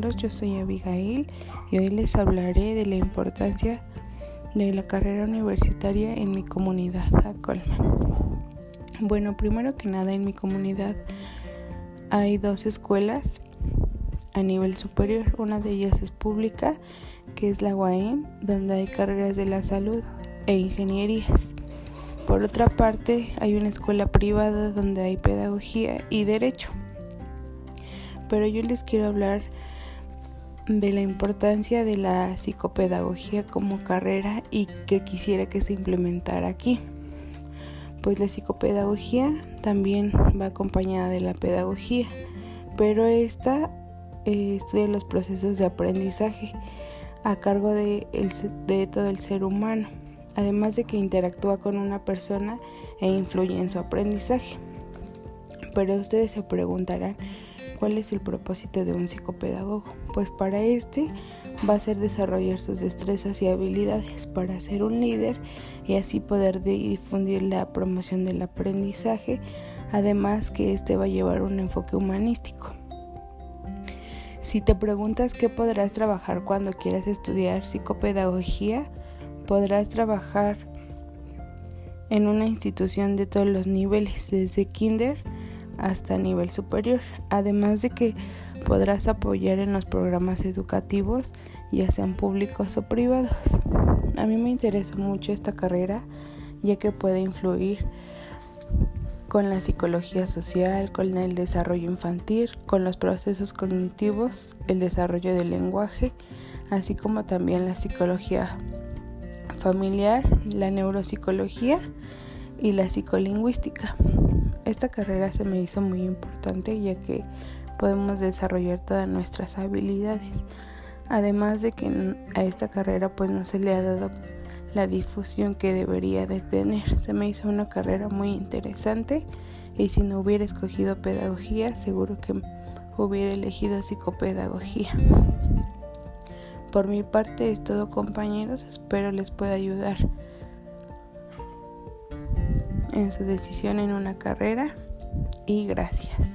yo soy Abigail y hoy les hablaré de la importancia de la carrera universitaria en mi comunidad a Colman. Bueno, primero que nada en mi comunidad hay dos escuelas a nivel superior, una de ellas es pública, que es la UAM, donde hay carreras de la salud e ingenierías. Por otra parte, hay una escuela privada donde hay pedagogía y derecho pero yo les quiero hablar de la importancia de la psicopedagogía como carrera y que quisiera que se implementara aquí. Pues la psicopedagogía también va acompañada de la pedagogía, pero esta eh, estudia los procesos de aprendizaje a cargo de, de todo el ser humano, además de que interactúa con una persona e influye en su aprendizaje. Pero ustedes se preguntarán, ¿Cuál es el propósito de un psicopedagogo? Pues para este va a ser desarrollar sus destrezas y habilidades para ser un líder y así poder difundir la promoción del aprendizaje, además que este va a llevar un enfoque humanístico. Si te preguntas qué podrás trabajar cuando quieras estudiar psicopedagogía, podrás trabajar en una institución de todos los niveles, desde kinder hasta nivel superior, además de que podrás apoyar en los programas educativos, ya sean públicos o privados. A mí me interesa mucho esta carrera, ya que puede influir con la psicología social, con el desarrollo infantil, con los procesos cognitivos, el desarrollo del lenguaje, así como también la psicología familiar, la neuropsicología y la psicolingüística. Esta carrera se me hizo muy importante ya que podemos desarrollar todas nuestras habilidades. Además de que a esta carrera pues no se le ha dado la difusión que debería de tener. Se me hizo una carrera muy interesante y si no hubiera escogido pedagogía seguro que hubiera elegido psicopedagogía. Por mi parte es todo compañeros, espero les pueda ayudar en su decisión en una carrera y gracias.